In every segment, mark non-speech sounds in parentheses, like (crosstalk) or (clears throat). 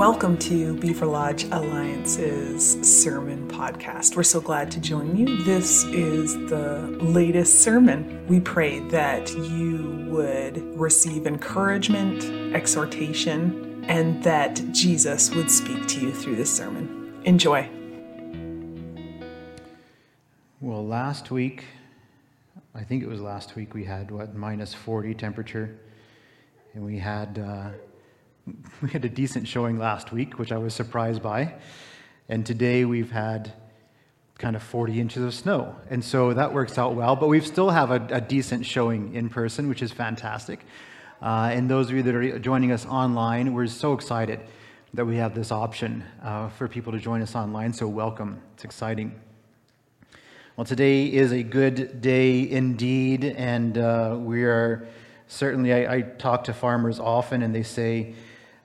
Welcome to Beaver Lodge Alliance's sermon podcast. We're so glad to join you. This is the latest sermon. We pray that you would receive encouragement, exhortation, and that Jesus would speak to you through this sermon. Enjoy. Well, last week, I think it was last week, we had what, minus 40 temperature. And we had. Uh, (laughs) we had a decent showing last week, which I was surprised by. And today we've had kind of 40 inches of snow. And so that works out well. But we still have a, a decent showing in person, which is fantastic. Uh, and those of you that are joining us online, we're so excited that we have this option uh, for people to join us online. So welcome. It's exciting. Well, today is a good day indeed. And uh, we are certainly, I, I talk to farmers often, and they say,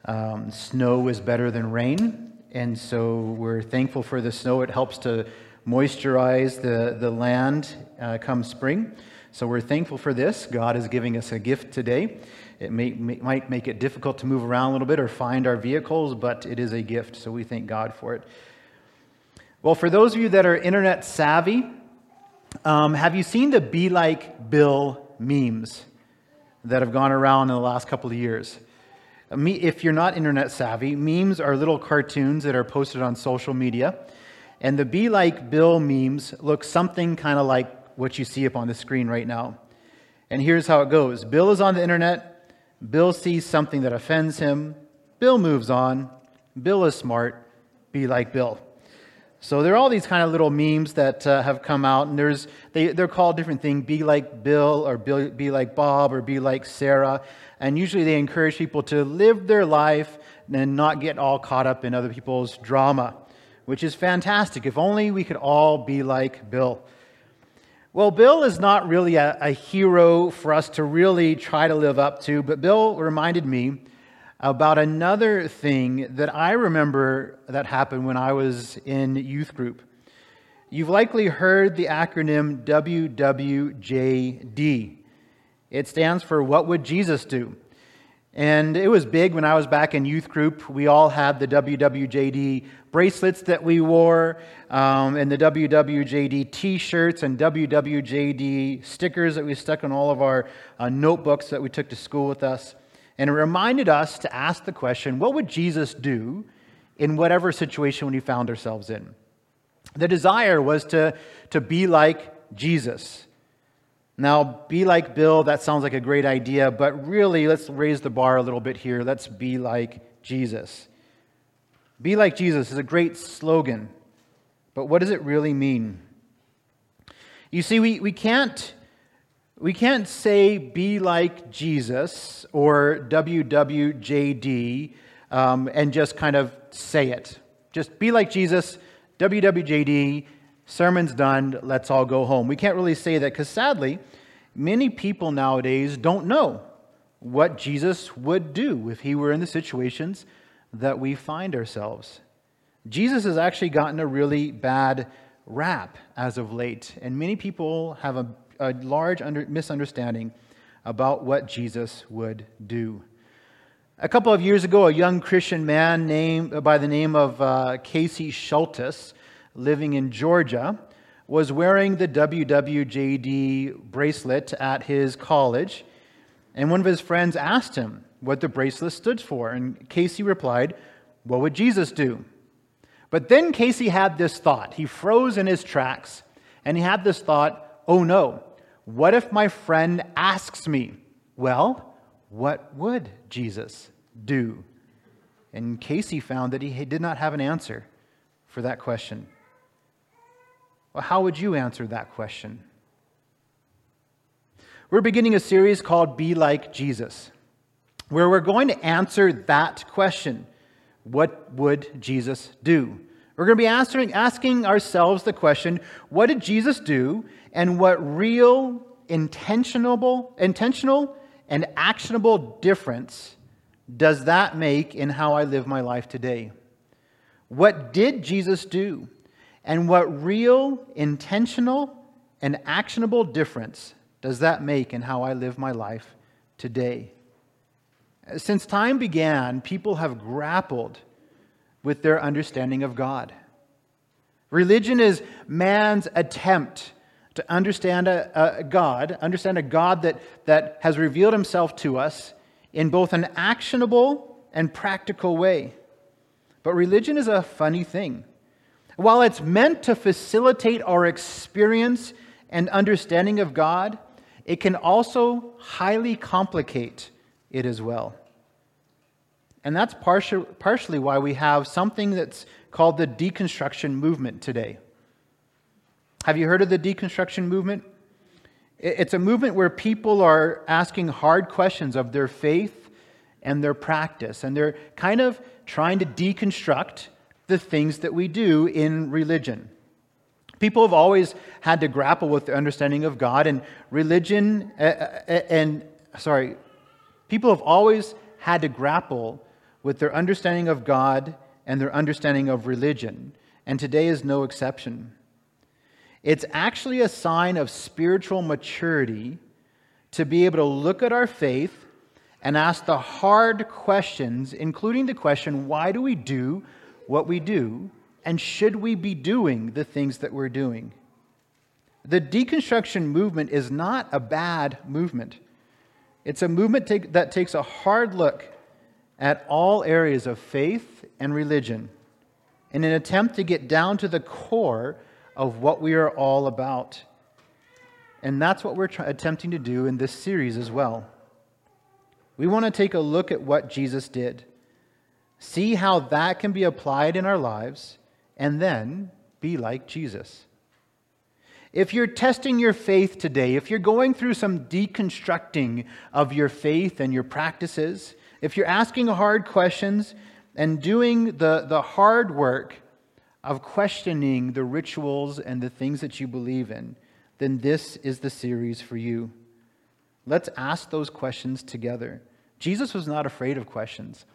um, snow is better than rain, and so we're thankful for the snow. It helps to moisturize the, the land uh, come spring. So we're thankful for this. God is giving us a gift today. It may, may, might make it difficult to move around a little bit or find our vehicles, but it is a gift, so we thank God for it. Well, for those of you that are internet savvy, um, have you seen the Be Like Bill memes that have gone around in the last couple of years? If you're not internet savvy, memes are little cartoons that are posted on social media. And the Be Like Bill memes look something kind of like what you see up on the screen right now. And here's how it goes Bill is on the internet. Bill sees something that offends him. Bill moves on. Bill is smart. Be like Bill. So there are all these kind of little memes that uh, have come out, and there's they, they're called different things: be like Bill, or be, be like Bob, or be like Sarah. And usually they encourage people to live their life and not get all caught up in other people's drama, which is fantastic. If only we could all be like Bill. Well, Bill is not really a, a hero for us to really try to live up to, but Bill reminded me about another thing that I remember that happened when I was in youth group. You've likely heard the acronym WWJD. It stands for What Would Jesus Do? And it was big when I was back in youth group. We all had the WWJD bracelets that we wore, um, and the WWJD t shirts and WWJD stickers that we stuck on all of our uh, notebooks that we took to school with us. And it reminded us to ask the question what would Jesus do in whatever situation we found ourselves in? The desire was to, to be like Jesus. Now, be like Bill, that sounds like a great idea, but really, let's raise the bar a little bit here. Let's be like Jesus. Be like Jesus is a great slogan, but what does it really mean? You see, we, we, can't, we can't say be like Jesus or WWJD um, and just kind of say it. Just be like Jesus, WWJD, sermon's done, let's all go home. We can't really say that because sadly, many people nowadays don't know what Jesus would do if he were in the situations that we find ourselves. Jesus has actually gotten a really bad rap as of late, and many people have a, a large under, misunderstanding about what Jesus would do. A couple of years ago, a young Christian man named, by the name of uh, Casey Schultes living in Georgia, was wearing the WWJD bracelet at his college. And one of his friends asked him what the bracelet stood for. And Casey replied, What would Jesus do? But then Casey had this thought. He froze in his tracks and he had this thought, Oh no, what if my friend asks me, Well, what would Jesus do? And Casey found that he did not have an answer for that question. Well, how would you answer that question? We're beginning a series called Be Like Jesus, where we're going to answer that question What would Jesus do? We're going to be answering, asking ourselves the question What did Jesus do? And what real, intentional, intentional and actionable difference does that make in how I live my life today? What did Jesus do? And what real, intentional, and actionable difference does that make in how I live my life today? Since time began, people have grappled with their understanding of God. Religion is man's attempt to understand a, a, God, understand a God that, that has revealed himself to us in both an actionable and practical way. But religion is a funny thing. While it's meant to facilitate our experience and understanding of God, it can also highly complicate it as well. And that's partially why we have something that's called the deconstruction movement today. Have you heard of the deconstruction movement? It's a movement where people are asking hard questions of their faith and their practice, and they're kind of trying to deconstruct the things that we do in religion. People have always had to grapple with the understanding of God and religion, uh, uh, and sorry, people have always had to grapple with their understanding of God and their understanding of religion, and today is no exception. It's actually a sign of spiritual maturity to be able to look at our faith and ask the hard questions, including the question why do we do what we do, and should we be doing the things that we're doing? The deconstruction movement is not a bad movement. It's a movement take, that takes a hard look at all areas of faith and religion in an attempt to get down to the core of what we are all about. And that's what we're attempting to do in this series as well. We want to take a look at what Jesus did see how that can be applied in our lives, and then be like Jesus. If you're testing your faith today, if you're going through some deconstructing of your faith and your practices, if you're asking hard questions and doing the, the hard work of questioning the rituals and the things that you believe in, then this is the series for you. Let's ask those questions together. Jesus was not afraid of questions.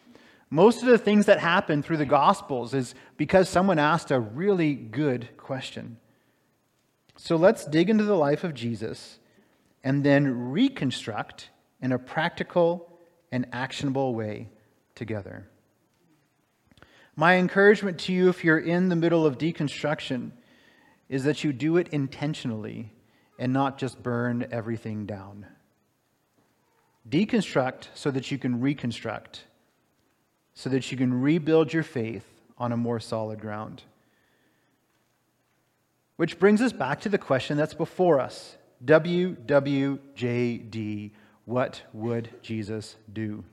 Most of the things that happen through the Gospels is because someone asked a really good question. So let's dig into the life of Jesus and then reconstruct in a practical and actionable way together. My encouragement to you, if you're in the middle of deconstruction, is that you do it intentionally and not just burn everything down. Deconstruct so that you can reconstruct so that you can rebuild your faith on a more solid ground. Which brings us back to the question that's before us WWJD, what would Jesus do?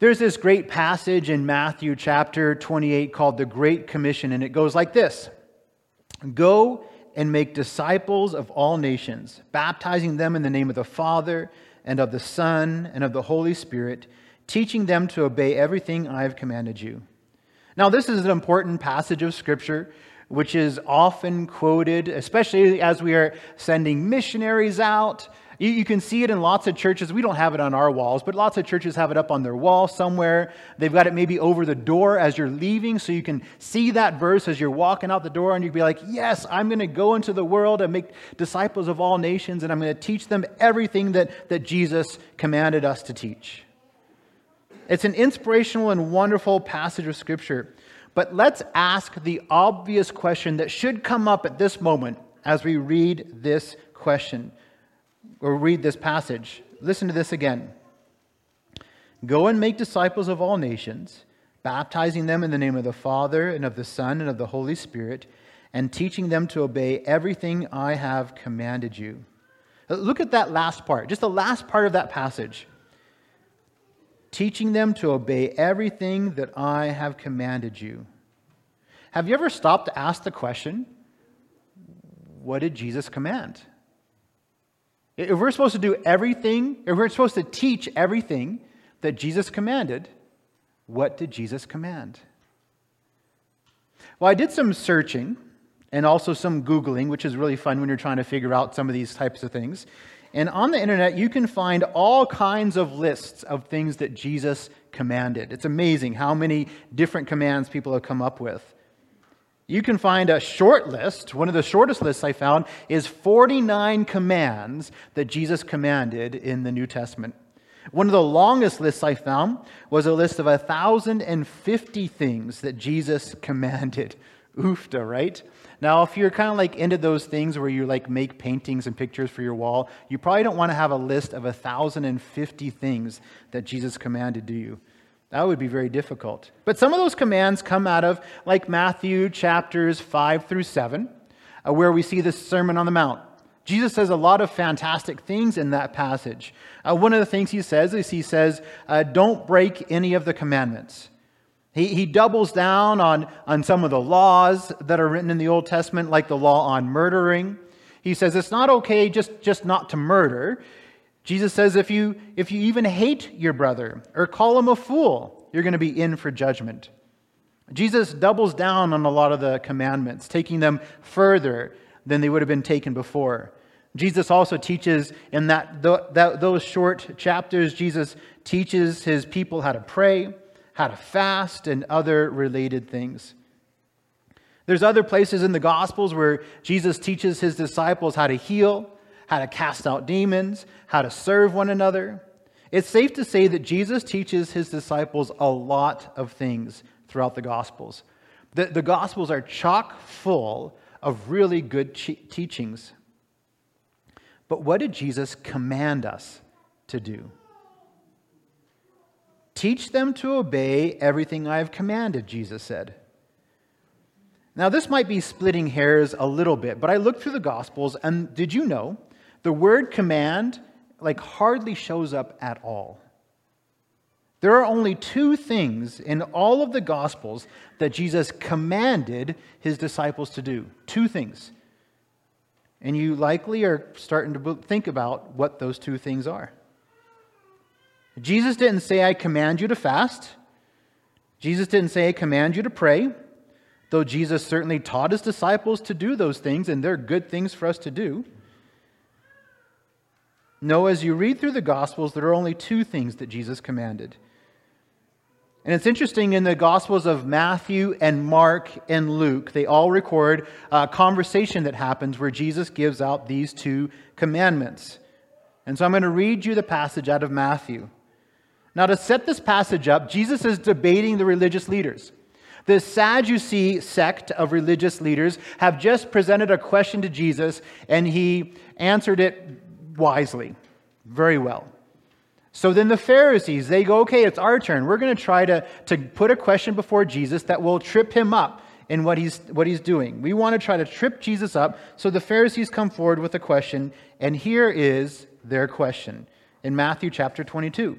There's this great passage in Matthew chapter 28 called the Great Commission, and it goes like this Go and make disciples of all nations, baptizing them in the name of the Father and of the Son and of the Holy Spirit teaching them to obey everything I have commanded you. Now, this is an important passage of Scripture which is often quoted, especially as we are sending missionaries out. You, can see it in lots of churches. We don't have it on our walls, but lots of churches have it up on their wall somewhere. They've got it maybe over the door as you're leaving, so you can see that verse as you're walking out the door, and you'd be like, Yes, I'm going to go into the world and make disciples of all nations, and I'm going to teach them everything that, that Jesus commanded us to teach. It's an inspirational and wonderful passage of Scripture. But let's ask the obvious question that should come up at this moment as we read this question or read this passage. Listen to this again. Go and make disciples of all nations, baptizing them in the name of the Father and of the Son and of the Holy Spirit, and teaching them to obey everything I have commanded you. Look at that last part, just the last part of that passage teaching them to obey everything that I have commanded you. Have you ever stopped to ask the question, what did Jesus command? If we're supposed to do everything, if we're supposed to teach everything that Jesus commanded, what did Jesus command? Well, I did some searching and also some Googling, which is really fun when you're trying to figure out some of these types of things. And on the internet, you can find all kinds of lists of things that Jesus commanded. It's amazing how many different commands people have come up with. You can find a short list. One of the shortest lists I found is 49 commands that Jesus commanded in the New Testament. One of the longest lists I found was a list of 1,050 things that Jesus commanded. Oofta, right? Now, if you're kind of like into those things where you like make paintings and pictures for your wall, you probably don't want to have a list of 1,050 things that Jesus commanded, do you? That would be very difficult. But some of those commands come out of like Matthew chapters 5 through 7, uh, where we see the Sermon on the Mount. Jesus says a lot of fantastic things in that passage. Uh, one of the things he says is he says, uh, Don't break any of the commandments. He, he doubles down on, on some of the laws that are written in the Old Testament, like the law on murdering. He says it's not okay just, just not to murder. Jesus says if you, if you even hate your brother or call him a fool, you're going to be in for judgment. Jesus doubles down on a lot of the commandments, taking them further than they would have been taken before. Jesus also teaches in that, that, those short chapters, Jesus teaches his people how to pray, how to fast, and other related things. There's other places in the Gospels where Jesus teaches his disciples how to heal, how to cast out demons, how to serve one another. It's safe to say that Jesus teaches his disciples a lot of things throughout the Gospels. The, the Gospels are chock full of really good teachings. But what did Jesus command us to do? Teach them to obey everything I have commanded, Jesus said. Now, this might be splitting hairs a little bit, but I looked through the Gospels, and did you know the word command like hardly shows up at all? There are only two things in all of the Gospels that Jesus commanded his disciples to do. Two things. And you likely are starting to think about what those two things are. Jesus didn't say, I command you to fast. Jesus didn't say, I command you to pray, though Jesus certainly taught his disciples to do those things, and they're good things for us to do. No, as you read through the Gospels, there are only two things that Jesus commanded and it's interesting in the Gospels of Matthew and Mark and Luke, they all record a conversation that happens where Jesus gives out these two commandments. And so I'm going to read you the passage out of Matthew. Now, to set this passage up, Jesus is debating the religious leaders. The Sadducee sect of religious leaders have just presented a question to Jesus, and he answered it wisely, very well. So then the Pharisees, they go, okay, it's our turn. We're going to try to, to put a question before Jesus that will trip him up in what he's, what he's doing. We want to try to trip Jesus up. So the Pharisees come forward with a question, and here is their question in Matthew chapter 22.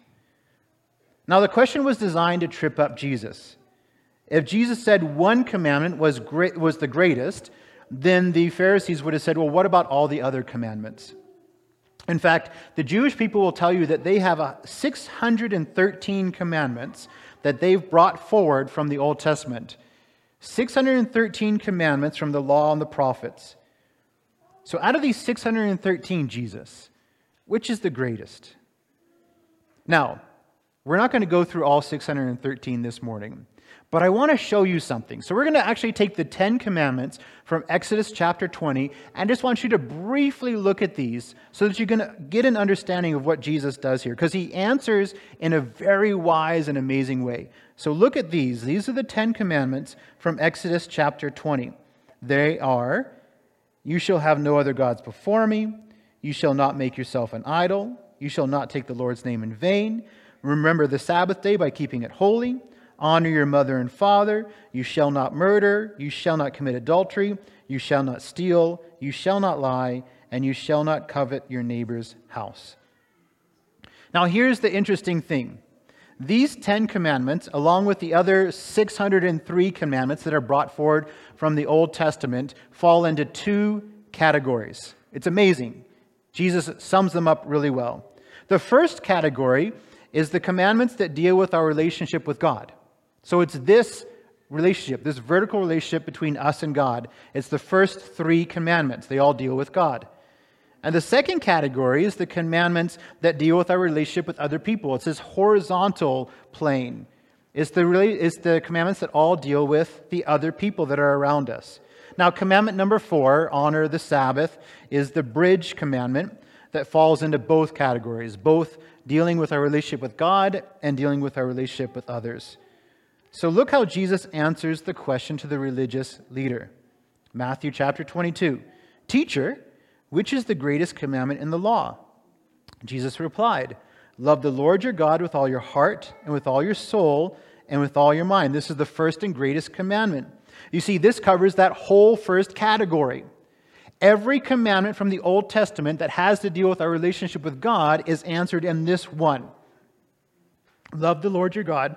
Now, the question was designed to trip up Jesus. If Jesus said one commandment was, great, was the greatest, then the Pharisees would have said, well, what about all the other commandments? In fact, the Jewish people will tell you that they have 613 commandments that they've brought forward from the Old Testament. 613 commandments from the law and the prophets. So, out of these 613, Jesus, which is the greatest? Now, we're not going to go through all 613 this morning. But I want to show you something. So we're going to actually take the Ten Commandments from Exodus chapter 20 and just want you to briefly look at these so that you can get an understanding of what Jesus does here because he answers in a very wise and amazing way. So look at these. These are the Ten Commandments from Exodus chapter 20. They are You shall have no other gods before me. You shall not make yourself an idol. You shall not take the Lord's name in vain. Remember the Sabbath day by keeping it holy. Honor your mother and father. You shall not murder. You shall not commit adultery. You shall not steal. You shall not lie. And you shall not covet your neighbor's house. Now, here's the interesting thing. These 10 commandments, along with the other 603 commandments that are brought forward from the Old Testament, fall into two categories. It's amazing. Jesus sums them up really well. The first category is the commandments that deal with our relationship with God. So it's this relationship, this vertical relationship between us and God. It's the first three commandments. They all deal with God. And the second category is the commandments that deal with our relationship with other people. It's this horizontal plane. It's the, it's the commandments that all deal with the other people that are around us. Now, commandment number four, honor the Sabbath, is the bridge commandment that falls into both categories, both dealing with our relationship with God and dealing with our relationship with others. So look how Jesus answers the question to the religious leader. Matthew chapter 22. Teacher, which is the greatest commandment in the law? Jesus replied, Love the Lord your God with all your heart and with all your soul and with all your mind. This is the first and greatest commandment. You see, this covers that whole first category. Every commandment from the Old Testament that has to deal with our relationship with God is answered in this one. Love the Lord your God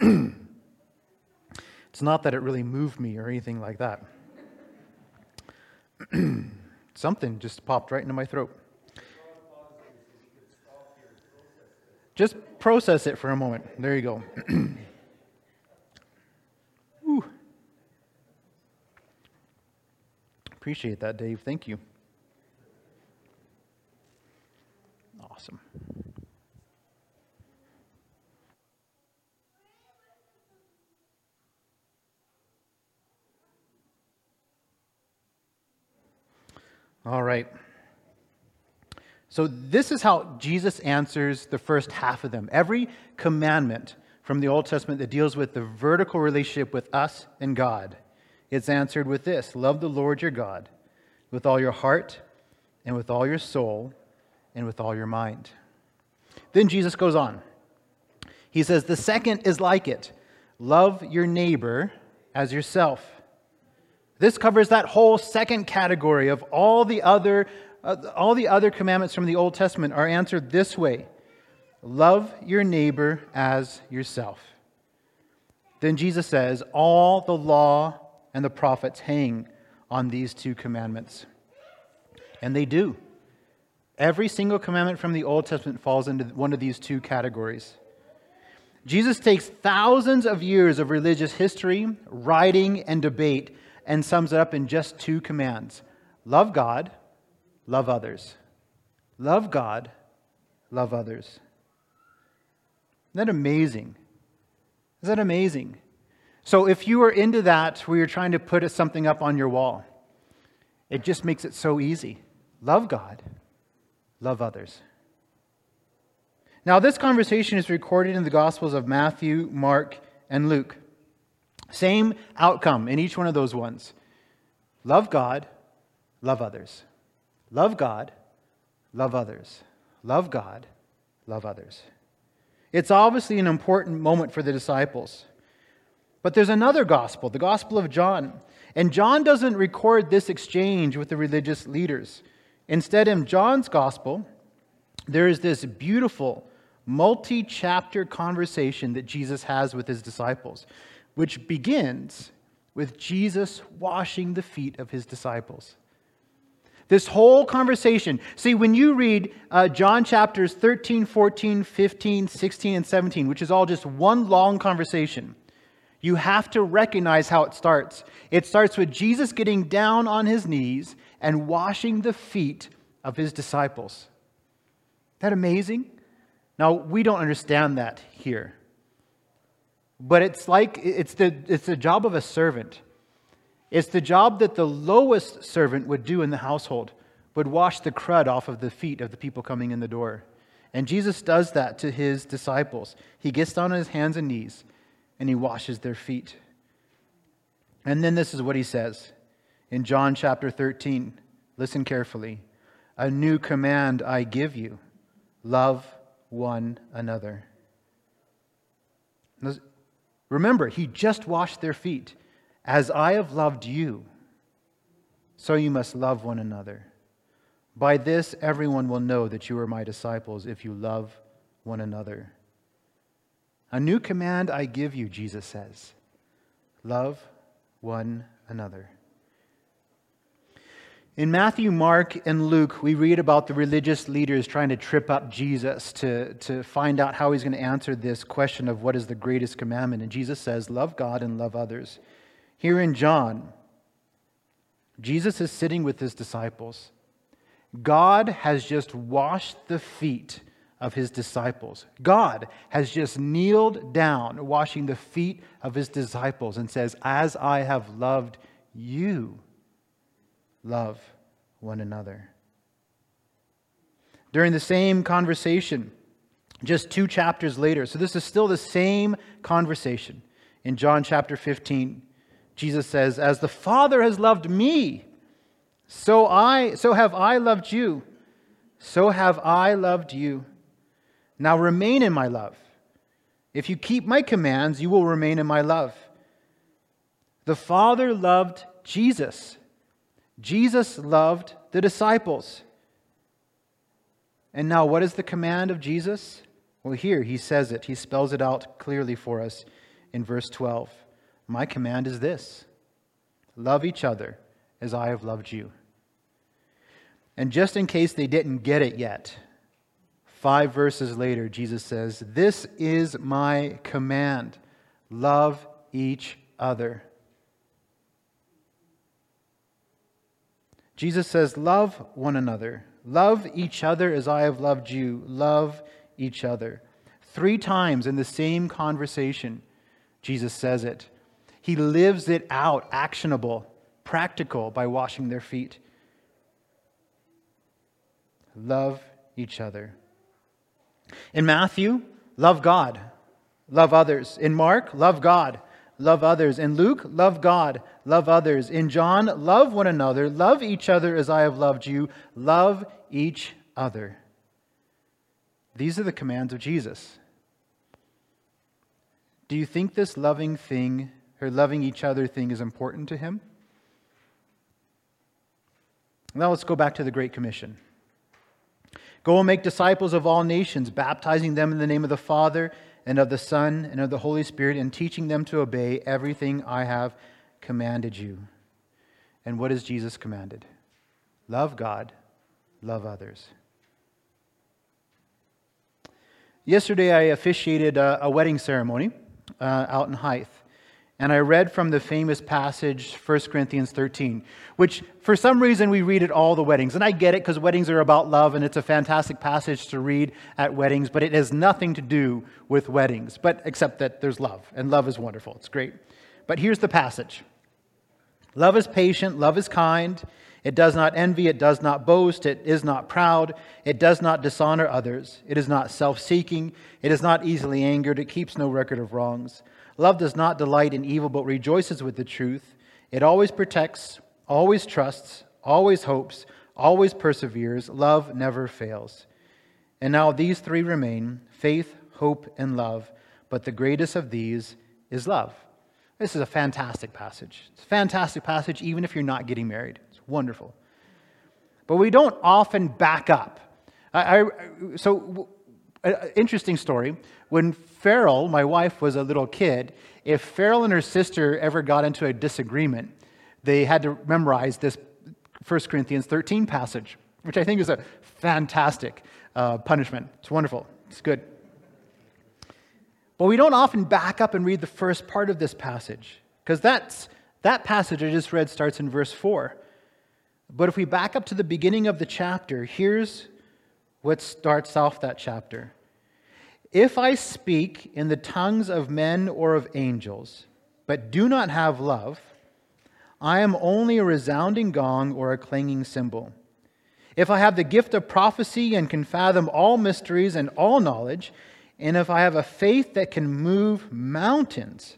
(clears throat) it's not that it really moved me or anything like that. (clears throat) Something just popped right into my throat. Just process it for a moment. There you go. (clears throat) Appreciate that, Dave. Thank you. Awesome. All right. So, this is how Jesus answers the first half of them. Every commandment from the Old Testament that deals with the vertical relationship with us and God, it's answered with this Love the Lord your God with all your heart and with all your soul and with all your mind. Then Jesus goes on. He says, The second is like it love your neighbor as yourself. This covers that whole second category of all the other Uh, all the other commandments from the Old Testament are answered this way. Love your neighbor as yourself. Then Jesus says, all the law and the prophets hang on these two commandments. And they do. Every single commandment from the Old Testament falls into one of these two categories. Jesus takes thousands of years of religious history, writing, and debate and sums it up in just two commands love God, love others. Love God, love others. Isn't that amazing? Is that amazing? So, if you are into that where you're trying to put something up on your wall, it just makes it so easy. Love God, love others. Now, this conversation is recorded in the Gospels of Matthew, Mark, and Luke. Same outcome in each one of those ones love God, love others. Love God, love others. Love God, love others. It's obviously an important moment for the disciples. But there's another gospel, the Gospel of John. And John doesn't record this exchange with the religious leaders. Instead, in John's gospel, there is this beautiful, multi chapter conversation that Jesus has with his disciples which begins with Jesus washing the feet of his disciples. This whole conversation. See, when you read uh, John chapters 13, 14, 15, 16, and 17, which is all just one long conversation, you have to recognize how it starts. It starts with Jesus getting down on his knees and washing the feet of his disciples. That amazing? Now, we don't understand that here. But it's like it's the, it's the job of a servant. It's the job that the lowest servant would do in the household, would wash the crud off of the feet of the people coming in the door. And Jesus does that to his disciples. He gets down on his hands and knees and he washes their feet. And then this is what he says in John chapter 13. Listen carefully. A new command I give you love one another. Remember, he just washed their feet. As I have loved you, so you must love one another. By this, everyone will know that you are my disciples if you love one another. A new command I give you, Jesus says love one another. In Matthew, Mark, and Luke, we read about the religious leaders trying to trip up Jesus to, to find out how he's going to answer this question of what is the greatest commandment. And Jesus says, Love God and love others. Here in John, Jesus is sitting with his disciples. God has just washed the feet of his disciples. God has just kneeled down, washing the feet of his disciples, and says, As I have loved you, love one another. During the same conversation, just two chapters later, so this is still the same conversation. In John chapter 15, Jesus says, As the Father has loved me, so I so have I loved you. So have I loved you. Now remain in my love. If you keep my commands, you will remain in my love. The Father loved Jesus Jesus loved the disciples. And now, what is the command of Jesus? Well, here he says it. He spells it out clearly for us in verse 12. My command is this love each other as I have loved you. And just in case they didn't get it yet, five verses later, Jesus says, This is my command love each other. Jesus says, Love one another. Love each other as I have loved you. Love each other. Three times in the same conversation, Jesus says it. He lives it out, actionable, practical, by washing their feet. Love each other. In Matthew, love God, love others. In Mark, love God, love others. In Luke, love God, love others. In John, love one another, love each other as I have loved you, love each other. These are the commands of Jesus. Do you think this loving thing, or loving each other thing, is important to him? Now let's go back to the Great Commission. Go and make disciples of all nations, baptizing them in the name of the Father and of the Son and of the Holy Spirit, and teaching them to obey everything I have commanded you. And what has Jesus commanded? Love God, love others. Yesterday, I officiated a, a wedding ceremony uh, out in Hythe. And I read from the famous passage, 1 Corinthians 13, which for some reason we read at all the weddings. And I get it because weddings are about love and it's a fantastic passage to read at weddings, but it has nothing to do with weddings, but except that there's love. And love is wonderful. It's great. But here's the passage Love is patient, love is kind. It does not envy, it does not boast, it is not proud, it does not dishonor others, it is not self seeking, it is not easily angered, it keeps no record of wrongs. Love does not delight in evil, but rejoices with the truth. It always protects, always trusts, always hopes, always perseveres. Love never fails. And now these three remain faith, hope, and love. But the greatest of these is love. This is a fantastic passage. It's a fantastic passage, even if you're not getting married. Wonderful. But we don't often back up. I, I, so, interesting story. When Farrell, my wife, was a little kid, if Farrell and her sister ever got into a disagreement, they had to memorize this 1 Corinthians 13 passage, which I think is a fantastic uh, punishment. It's wonderful. It's good. But we don't often back up and read the first part of this passage, because that passage I just read starts in verse 4. But if we back up to the beginning of the chapter, here's what starts off that chapter. If I speak in the tongues of men or of angels, but do not have love, I am only a resounding gong or a clanging cymbal. If I have the gift of prophecy and can fathom all mysteries and all knowledge, and if I have a faith that can move mountains,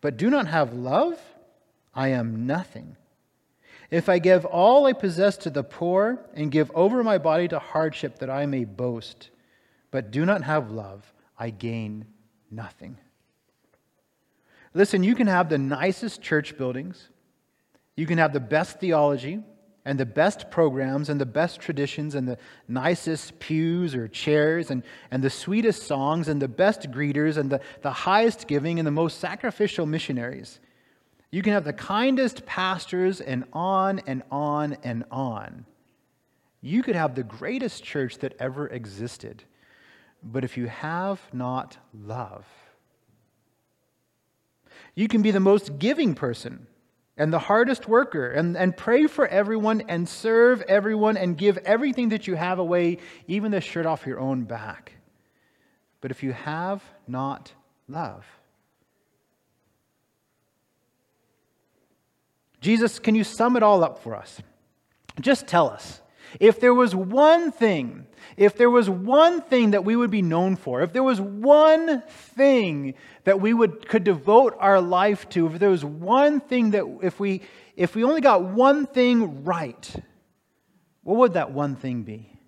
but do not have love, I am nothing. If I give all I possess to the poor and give over my body to hardship that I may boast, but do not have love, I gain nothing. Listen, you can have the nicest church buildings, you can have the best theology, and the best programs and the best traditions and the nicest pews or chairs and, and the sweetest songs and the best greeters and the, the highest giving and the most sacrificial missionaries. You can have the kindest pastors and on and on and on. You could have the greatest church that ever existed. But if you have not love, you can be the most giving person and the hardest worker and, and pray for everyone and serve everyone and give everything that you have away, even the shirt off your own back. But if you have not love, Jesus, can you sum it all up for us? Just tell us. If there was one thing, if there was one thing that we would be known for, if there was one thing that we would, could devote our life to, if there was one thing that if we, if we only got one thing right, what would that one thing be?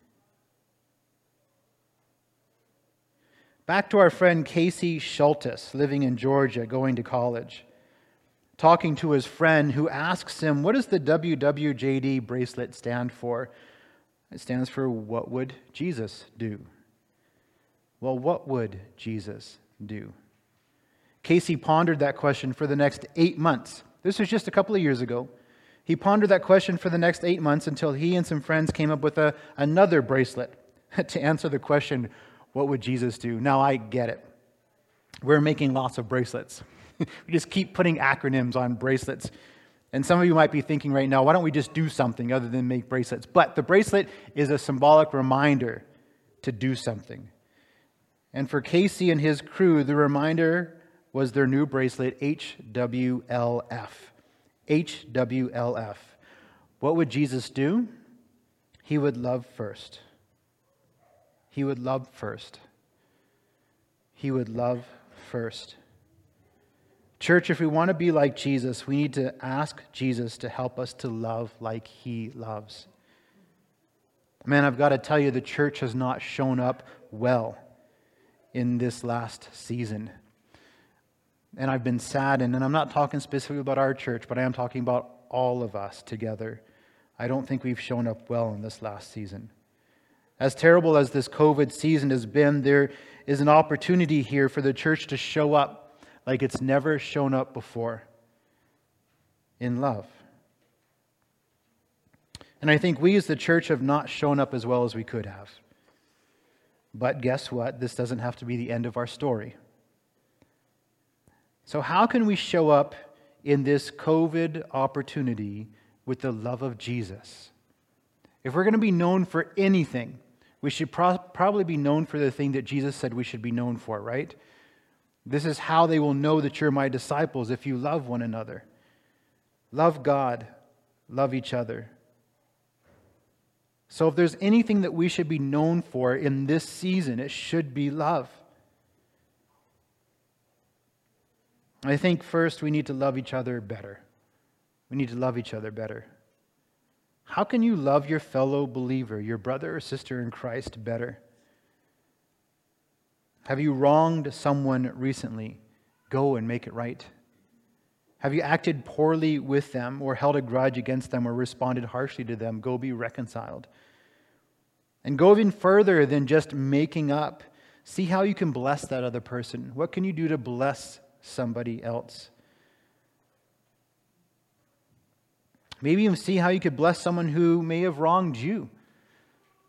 Back to our friend Casey Schultes, living in Georgia, going to college, talking to his friend who asks him, What does the WWJD bracelet stand for? It stands for What Would Jesus Do? Well, what would Jesus do? Casey pondered that question for the next eight months. This was just a couple of years ago. He pondered that question for the next eight months until he and some friends came up with a, another bracelet (laughs) to answer the question, What would Jesus do? Now I get it. We're making lots of bracelets. (laughs) we just keep putting acronyms on bracelets. And some of you might be thinking right now, why don't we just do something other than make bracelets? But the bracelet is a symbolic reminder to do something. And for Casey and his crew, the reminder was their new bracelet, HWLF. HWLF. What would Jesus do? He would love first. He would love first. He would love first. Church, if we want to be like Jesus, we need to ask Jesus to help us to love like he loves. Man, I've got to tell you, the church has not shown up well in this last season. And I've been saddened, and I'm not talking specifically about our church, but I am talking about all of us together. I don't think we've shown up well in this last season. As terrible as this COVID season has been, there is an opportunity here for the church to show up like it's never shown up before in love. And I think we as the church have not shown up as well as we could have. But guess what? This doesn't have to be the end of our story. So, how can we show up in this COVID opportunity with the love of Jesus? If we're going to be known for anything, we should pro- probably be known for the thing that Jesus said we should be known for, right? This is how they will know that you're my disciples if you love one another. Love God, love each other. So, if there's anything that we should be known for in this season, it should be love. I think first we need to love each other better. We need to love each other better. How can you love your fellow believer, your brother or sister in Christ, better? Have you wronged someone recently? Go and make it right. Have you acted poorly with them or held a grudge against them or responded harshly to them? Go be reconciled. And go even further than just making up. See how you can bless that other person. What can you do to bless somebody else? Maybe even see how you could bless someone who may have wronged you,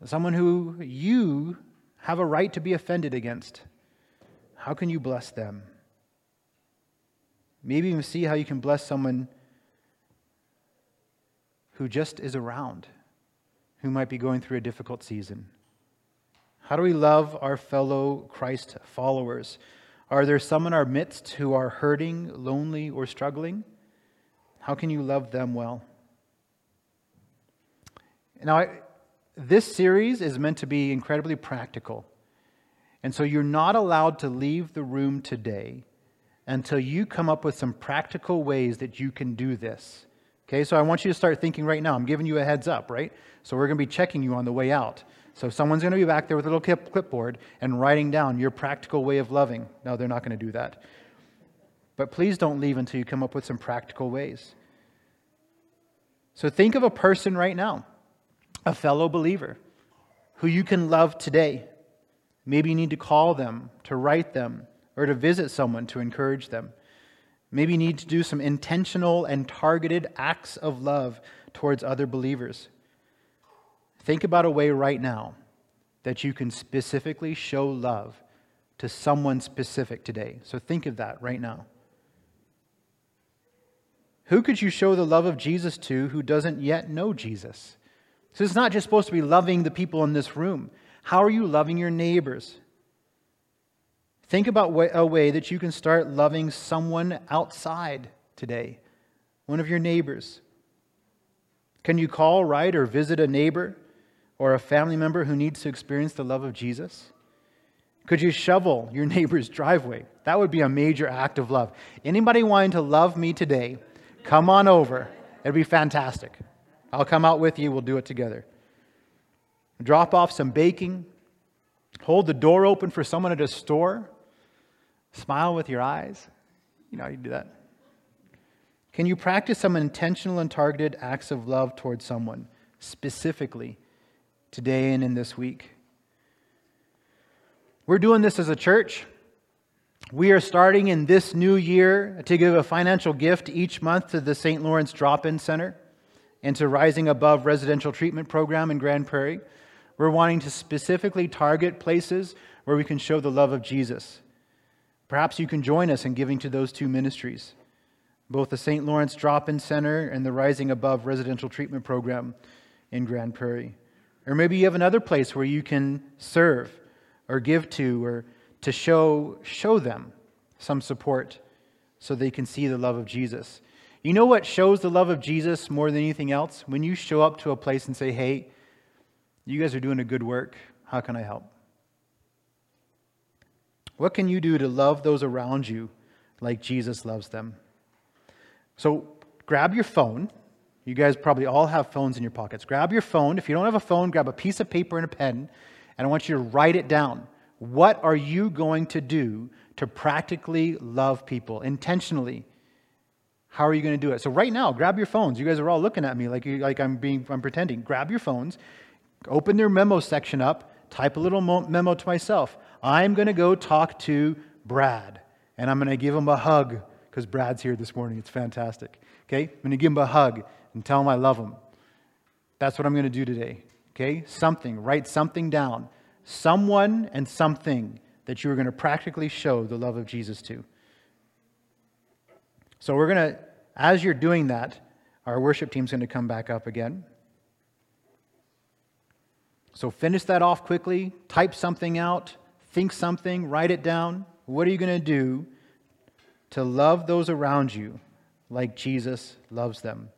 someone who you have a right to be offended against. How can you bless them? Maybe even see how you can bless someone who just is around, who might be going through a difficult season. How do we love our fellow Christ followers? Are there some in our midst who are hurting, lonely, or struggling? How can you love them well? Now, I, this series is meant to be incredibly practical. And so you're not allowed to leave the room today until you come up with some practical ways that you can do this. Okay, so I want you to start thinking right now. I'm giving you a heads up, right? So we're going to be checking you on the way out. So someone's going to be back there with a little clipboard and writing down your practical way of loving. No, they're not going to do that. But please don't leave until you come up with some practical ways. So think of a person right now, a fellow believer, who you can love today. Maybe you need to call them, to write them, or to visit someone to encourage them. Maybe you need to do some intentional and targeted acts of love towards other believers. Think about a way right now that you can specifically show love to someone specific today. So think of that right now. Who could you show the love of Jesus to who doesn't yet know Jesus? So it's not just supposed to be loving the people in this room. How are you loving your neighbors? Think about a way that you can start loving someone outside today, one of your neighbors. Can you call, write, or visit a neighbor or a family member who needs to experience the love of Jesus? Could you shovel your (laughs) neighbor's driveway? That would be a major act of love. Anybody wanting to love me today, come on over. It'd be fantastic. I'll come out with you, we'll do it together. Drop off some baking, hold the door open for someone at a store, smile with your eyes. You know how you do that. Can you practice some intentional and targeted acts of love towards someone specifically today and in this week? We're doing this as a church. We are starting in this new year to give a financial gift each month to the St. Lawrence Drop In Center and to Rising Above Residential Treatment Program in Grande Prairie. We're wanting to specifically target places where we can show the love of Jesus. Perhaps you can join us in giving to those two ministries, both the St. Lawrence Drop In Center and the Rising Above Residential Treatment Program in Grande Prairie. Or maybe you have another place where you can serve or give to or to show, show them some support so they can see the love of Jesus. You know what shows the love of Jesus more than anything else? When you show up to a place and say, hey, you guys are doing a good work. How can I help? What can you do to love those around you like Jesus loves them? So grab your phone. You guys probably all have phones in your pockets. Grab your phone. If you don't have a phone, grab a piece of paper and a pen and I want you to write it down. What are you going to do to practically love people intentionally? How are you going to do it? So right now, grab your phones. You guys are all looking at me like, you, like I'm being I'm pretending. Grab your phones, open their memo section up, type a little memo to myself. I'm going to go talk to Brad, and I'm going to give him a hug because Brad's here this morning. It's fantastic. Okay, I'm going to give him a hug and tell him I love him. That's what I'm going to do today. Okay? Something. Write something down. Someone and something that you are going to practically show the love of Jesus to. So we're going to, as you're doing that, our worship team's going to come back up again. So finish that off quickly, type something out, think something, write it down. What are you going to do to love those around you like Jesus loves them?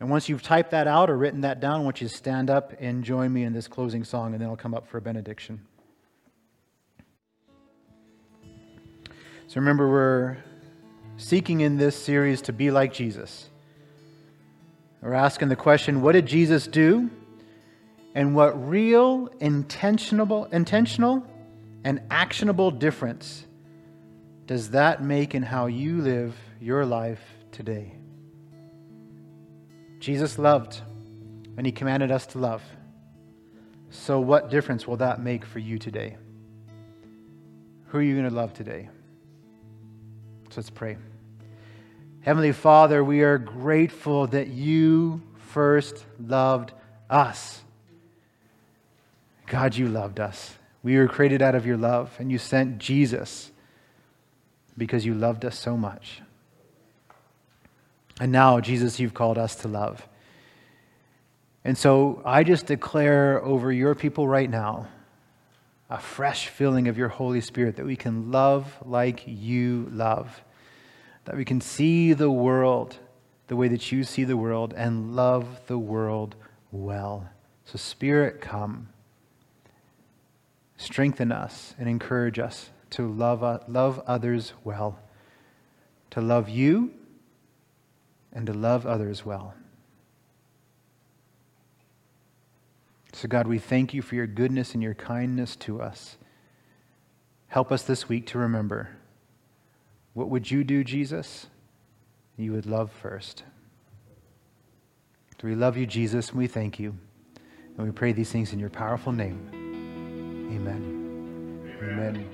And once you've typed that out or written that down, I want you to stand up and join me in this closing song, and then I'll come up for a benediction. So remember, we're seeking in this series to be like Jesus. We're asking the question what did Jesus do? And what real, intentional, intentional and actionable difference does that make in how you live your life today? Jesus loved, and he commanded us to love. So, what difference will that make for you today? Who are you going to love today? So let's pray. Heavenly Father, we are grateful that you first loved us. God, you loved us. We were created out of your love, and you sent Jesus because you loved us so much. And now, Jesus, you've called us to love. And so I just declare over your people right now a fresh filling of your Holy Spirit that we can love like you love, that we can see the world the way that you see the world and love the world well. So, Spirit, come. Strengthen us and encourage us to love, uh, love others well, to love you and to love others well. So, God, we thank you for your goodness and your kindness to us. Help us this week to remember what would you do, Jesus? You would love first. We love you, Jesus, and we thank you. And we pray these things in your powerful name. Amen. Amen.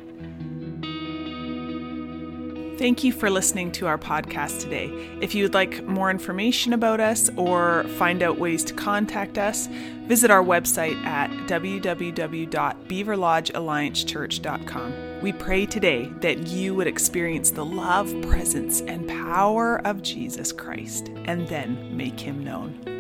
Thank you for listening to our podcast today. If you would like more information about us or find out ways to contact us, visit our website at www.beaverlodgealliancechurch.com. We pray today that you would experience the love, presence, and power of Jesus Christ and then make him known.